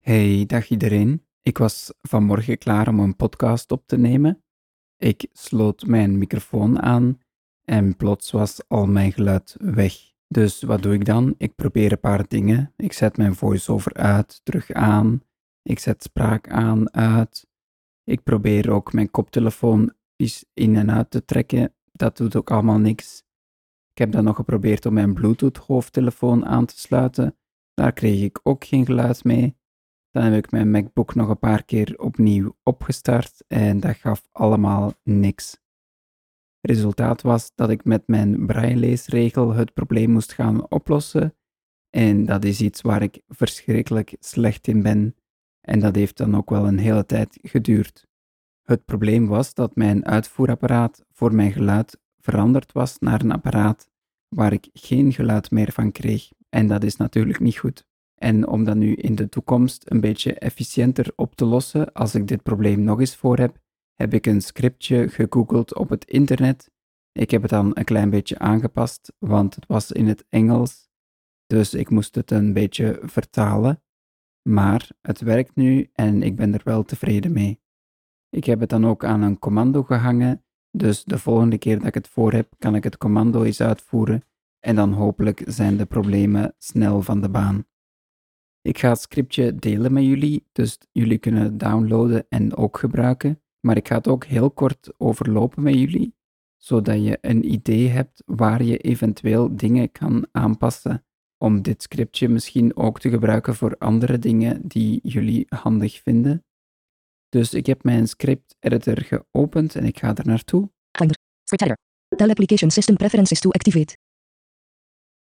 Hey, dag iedereen. Ik was vanmorgen klaar om een podcast op te nemen. Ik sloot mijn microfoon aan en plots was al mijn geluid weg. Dus wat doe ik dan? Ik probeer een paar dingen. Ik zet mijn voice-over uit, terug aan. Ik zet spraak aan, uit. Ik probeer ook mijn koptelefoon eens in en uit te trekken. Dat doet ook allemaal niks. Ik heb dan nog geprobeerd om mijn Bluetooth hoofdtelefoon aan te sluiten. Daar kreeg ik ook geen geluid mee. Dan heb ik mijn MacBook nog een paar keer opnieuw opgestart en dat gaf allemaal niks. Resultaat was dat ik met mijn braille-leesregel het probleem moest gaan oplossen en dat is iets waar ik verschrikkelijk slecht in ben en dat heeft dan ook wel een hele tijd geduurd. Het probleem was dat mijn uitvoerapparaat voor mijn geluid veranderd was naar een apparaat waar ik geen geluid meer van kreeg en dat is natuurlijk niet goed. En om dat nu in de toekomst een beetje efficiënter op te lossen, als ik dit probleem nog eens voor heb, heb ik een scriptje gegoogeld op het internet. Ik heb het dan een klein beetje aangepast, want het was in het Engels. Dus ik moest het een beetje vertalen. Maar het werkt nu en ik ben er wel tevreden mee. Ik heb het dan ook aan een commando gehangen, dus de volgende keer dat ik het voor heb, kan ik het commando eens uitvoeren en dan hopelijk zijn de problemen snel van de baan. Ik ga het scriptje delen met jullie, dus jullie kunnen het downloaden en ook gebruiken. Maar ik ga het ook heel kort overlopen met jullie, zodat je een idee hebt waar je eventueel dingen kan aanpassen. Om dit scriptje misschien ook te gebruiken voor andere dingen die jullie handig vinden. Dus ik heb mijn script editor geopend en ik ga er naartoe. Finder. Application system preferences to activate.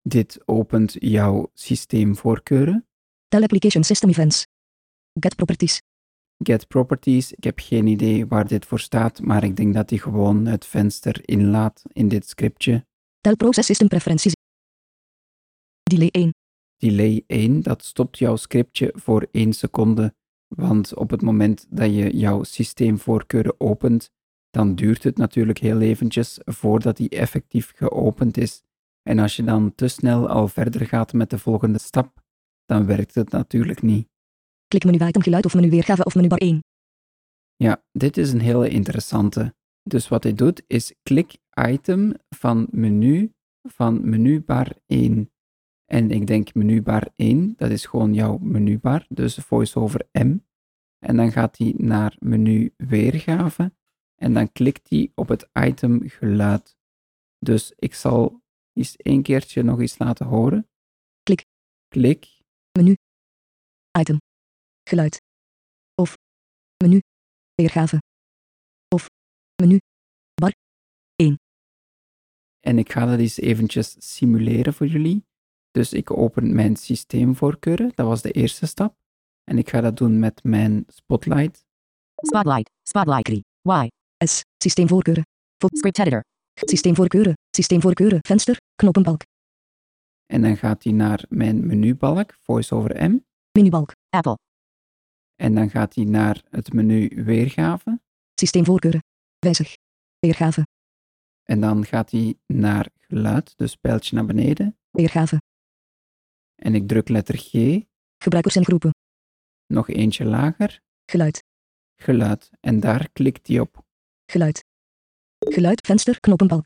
Dit opent jouw systeemvoorkeuren. Tell application system events. Get properties. Get Properties, ik heb geen idee waar dit voor staat, maar ik denk dat hij gewoon het venster inlaat in dit scriptje. Tell process system preferences. Delay 1. Delay 1, dat stopt jouw scriptje voor 1 seconde, want op het moment dat je jouw systeemvoorkeuren opent, dan duurt het natuurlijk heel eventjes voordat die effectief geopend is. En als je dan te snel al verder gaat met de volgende stap, dan werkt het natuurlijk niet. Klik menu item geluid of menu weergave of menu bar 1. Ja, dit is een hele interessante. Dus wat hij doet is klik item van menu van menubar 1. En ik denk menubar 1, dat is gewoon jouw menubar, dus voiceover M. En dan gaat hij naar menu weergave en dan klikt hij op het item geluid. Dus ik zal eens één keertje nog eens laten horen. Klik. Klik. Menu. Item. Geluid. Of. Menu. Weergave. Of. Menu. Bar. 1. En ik ga dat eens eventjes simuleren voor jullie. Dus ik open mijn systeemvoorkeuren, dat was de eerste stap. En ik ga dat doen met mijn Spotlight. Spotlight, Spotlight 3, Y, S. Systeemvoorkeuren. Script Editor, Systeemvoorkeuren. Systeemvoorkeuren. Venster. Knoppenbalk. En dan gaat hij naar mijn menubalk, VoiceOver M. Menubalk. Apple, En dan gaat hij naar het menu weergave. Systeemvoorkeuren. Wijzig. Weergave. En dan gaat hij naar geluid, dus pijltje naar beneden. Weergave. En ik druk letter G, Gebruikers en groepen. nog eentje lager, Geluid. geluid. En daar klikt hij op. Geluid. Geluid. Venster. Knoppenbalk.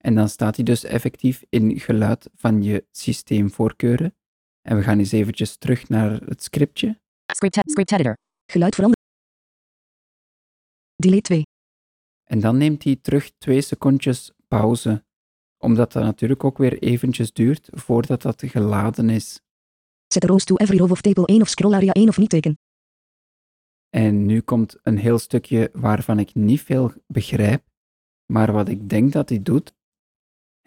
En dan staat hij dus effectief in geluid van je systeemvoorkeuren. En we gaan eens eventjes terug naar het scriptje. Script, Script Editor, Geluid veranderen. Delay 2. En dan neemt hij terug twee secondjes pauze. Omdat dat natuurlijk ook weer eventjes duurt voordat dat geladen is. Set rows to every row of table 1 of scroll area 1 of niet teken. En nu komt een heel stukje waarvan ik niet veel begrijp, maar wat ik denk dat hij doet,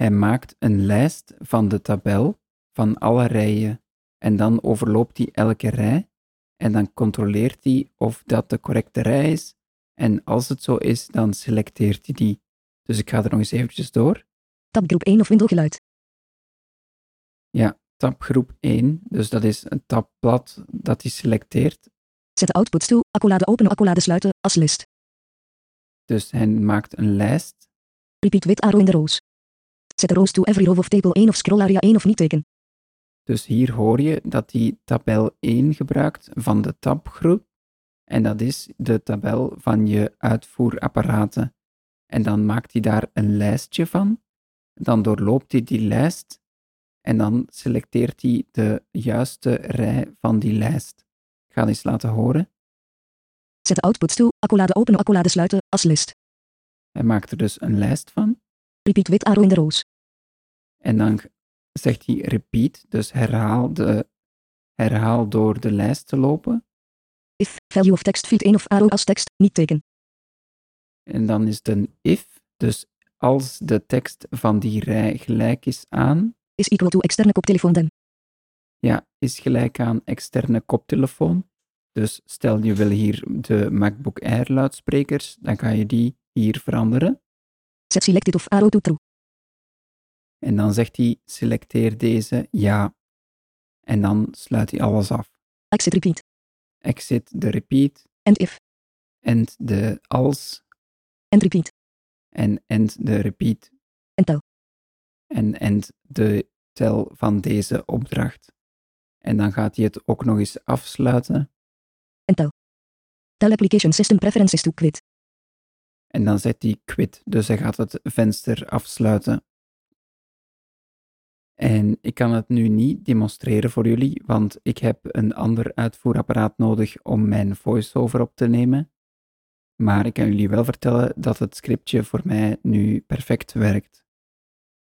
hij maakt een lijst van de tabel van alle rijen en dan overloopt hij elke rij en dan controleert hij of dat de correcte rij is en als het zo is, dan selecteert hij die. Dus ik ga er nog eens eventjes door. Tabgroep 1 of windelgeluid. Ja, tabgroep 1, dus dat is een tabblad dat hij selecteert. Zet de outputs toe. Accolade openen. Accolade sluiten. Als list. Dus hij maakt een lijst Repeat with arrow in the rows. Set rows to every row of table 1 of scroll area 1 of niet teken. Dus hier hoor je dat hij tabel 1 gebruikt van de tabgroep. En dat is de tabel van je uitvoerapparaten. En dan maakt hij daar een lijstje van. Dan doorloopt hij die lijst en dan selecteert hij de juiste rij van die lijst. Ik ga eens laten horen. Zet de output toe. Accolade openen. Accolade sluiten. Als list. Hij maakt er dus een lijst van. Repeat wit arrow in de roos. En dan zegt hij repeat, dus herhaal, de, herhaal door de lijst te lopen. If value of text field 1 of arrow als tekst. Niet teken. En dan is het een if, dus als de tekst van die rij gelijk is aan, Is equal to externe koptelefoon dem. ja, is gelijk aan externe koptelefoon. Dus stel je wil hier de MacBook Air luidsprekers, dan ga je die hier veranderen. Set selected of arrow to true. En dan zegt hij selecteer deze ja. En dan sluit hij alles af. Exit repeat. Exit de repeat, And if. end de als And repeat. en end de repeat En tel. en end de tel van deze opdracht. En dan gaat hij het ook nog eens afsluiten En tel. Tel application system preferences to quit. En dan zet hij quit, dus hij gaat het venster afsluiten. En ik kan het nu niet demonstreren voor jullie, want ik heb een ander uitvoerapparaat nodig om mijn voiceover op te nemen. Maar ik kan jullie wel vertellen dat het scriptje voor mij nu perfect werkt.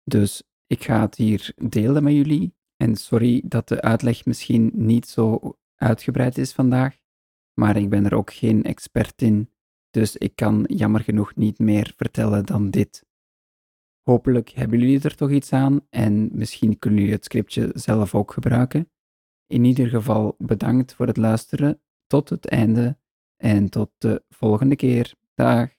Dus ik ga het hier delen met jullie. En sorry dat de uitleg misschien niet zo uitgebreid is vandaag, maar ik ben er ook geen expert in, dus ik kan jammer genoeg niet meer vertellen dan dit. Hopelijk hebben jullie er toch iets aan en misschien kunnen jullie het scriptje zelf ook gebruiken. In ieder geval bedankt voor het luisteren tot het einde en tot de volgende keer. Dag.